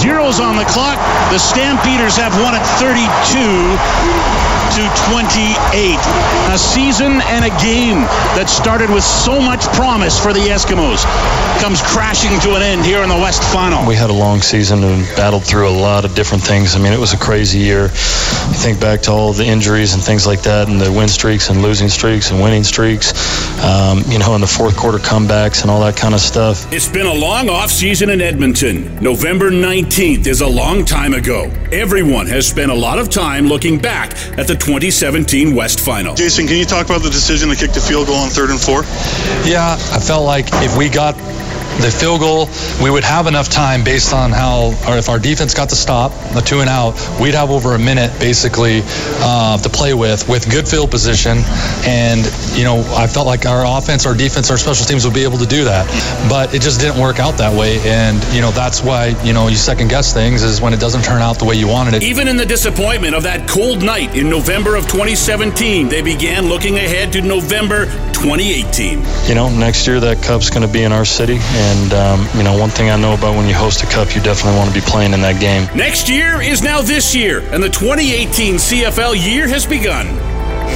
zeros on the clock. The Stampeders have won at 32 to 28. A season and a game that started with so much promise for the Eskimos comes crashing to an end here in the West Final. We had a long season and battled through a lot of different things. I mean, it was a crazy year. You think back to all the injuries and things like that, and the win streaks and losing streaks and winning streaks, um, you know, and the fourth quarter comebacks and all that kind of stuff. It's been a long off season in Edmonton. November 19th is a long time ago. Everyone has spent a lot of time looking back at the 2017 West Final. Jason, can you talk about the decision to kick the field goal on third and four? Yeah, I felt like if we got the field goal, we would have enough time based on how, or if our defense got to stop, the two and out, we'd have over a minute basically uh, to play with, with good field position. And, you know, I felt like our offense, our defense, our special teams would be able to do that. But it just didn't work out that way. And, you know, that's why, you know, you second guess things is when it doesn't turn out the way you wanted it. Even in the disappointment of that cold night in November of 2017, they began looking ahead to November 2018. You know, next year that cup's going to be in our city. And, um, you know, one thing I know about when you host a cup, you definitely want to be playing in that game. Next year is now this year, and the 2018 CFL year has begun.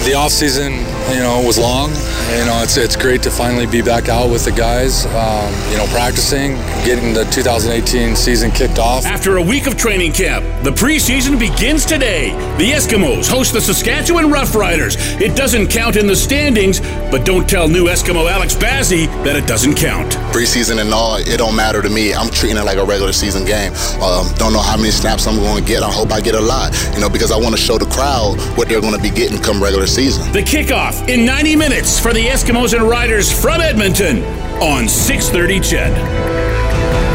The off season, you know, was long. You know, it's it's great to finally be back out with the guys. Um, you know, practicing, getting the 2018 season kicked off. After a week of training camp, the preseason begins today. The Eskimos host the Saskatchewan Roughriders. It doesn't count in the standings, but don't tell new Eskimo Alex Bazzie that it doesn't count. Preseason and all, it don't matter to me. I'm treating it like a regular season game. Um, don't know how many snaps I'm going to get. I hope I get a lot, you know, because I want to show the crowd what they're going to be getting come regular season. The kickoff in 90 minutes for the Eskimos and Riders from Edmonton on 630 CHED.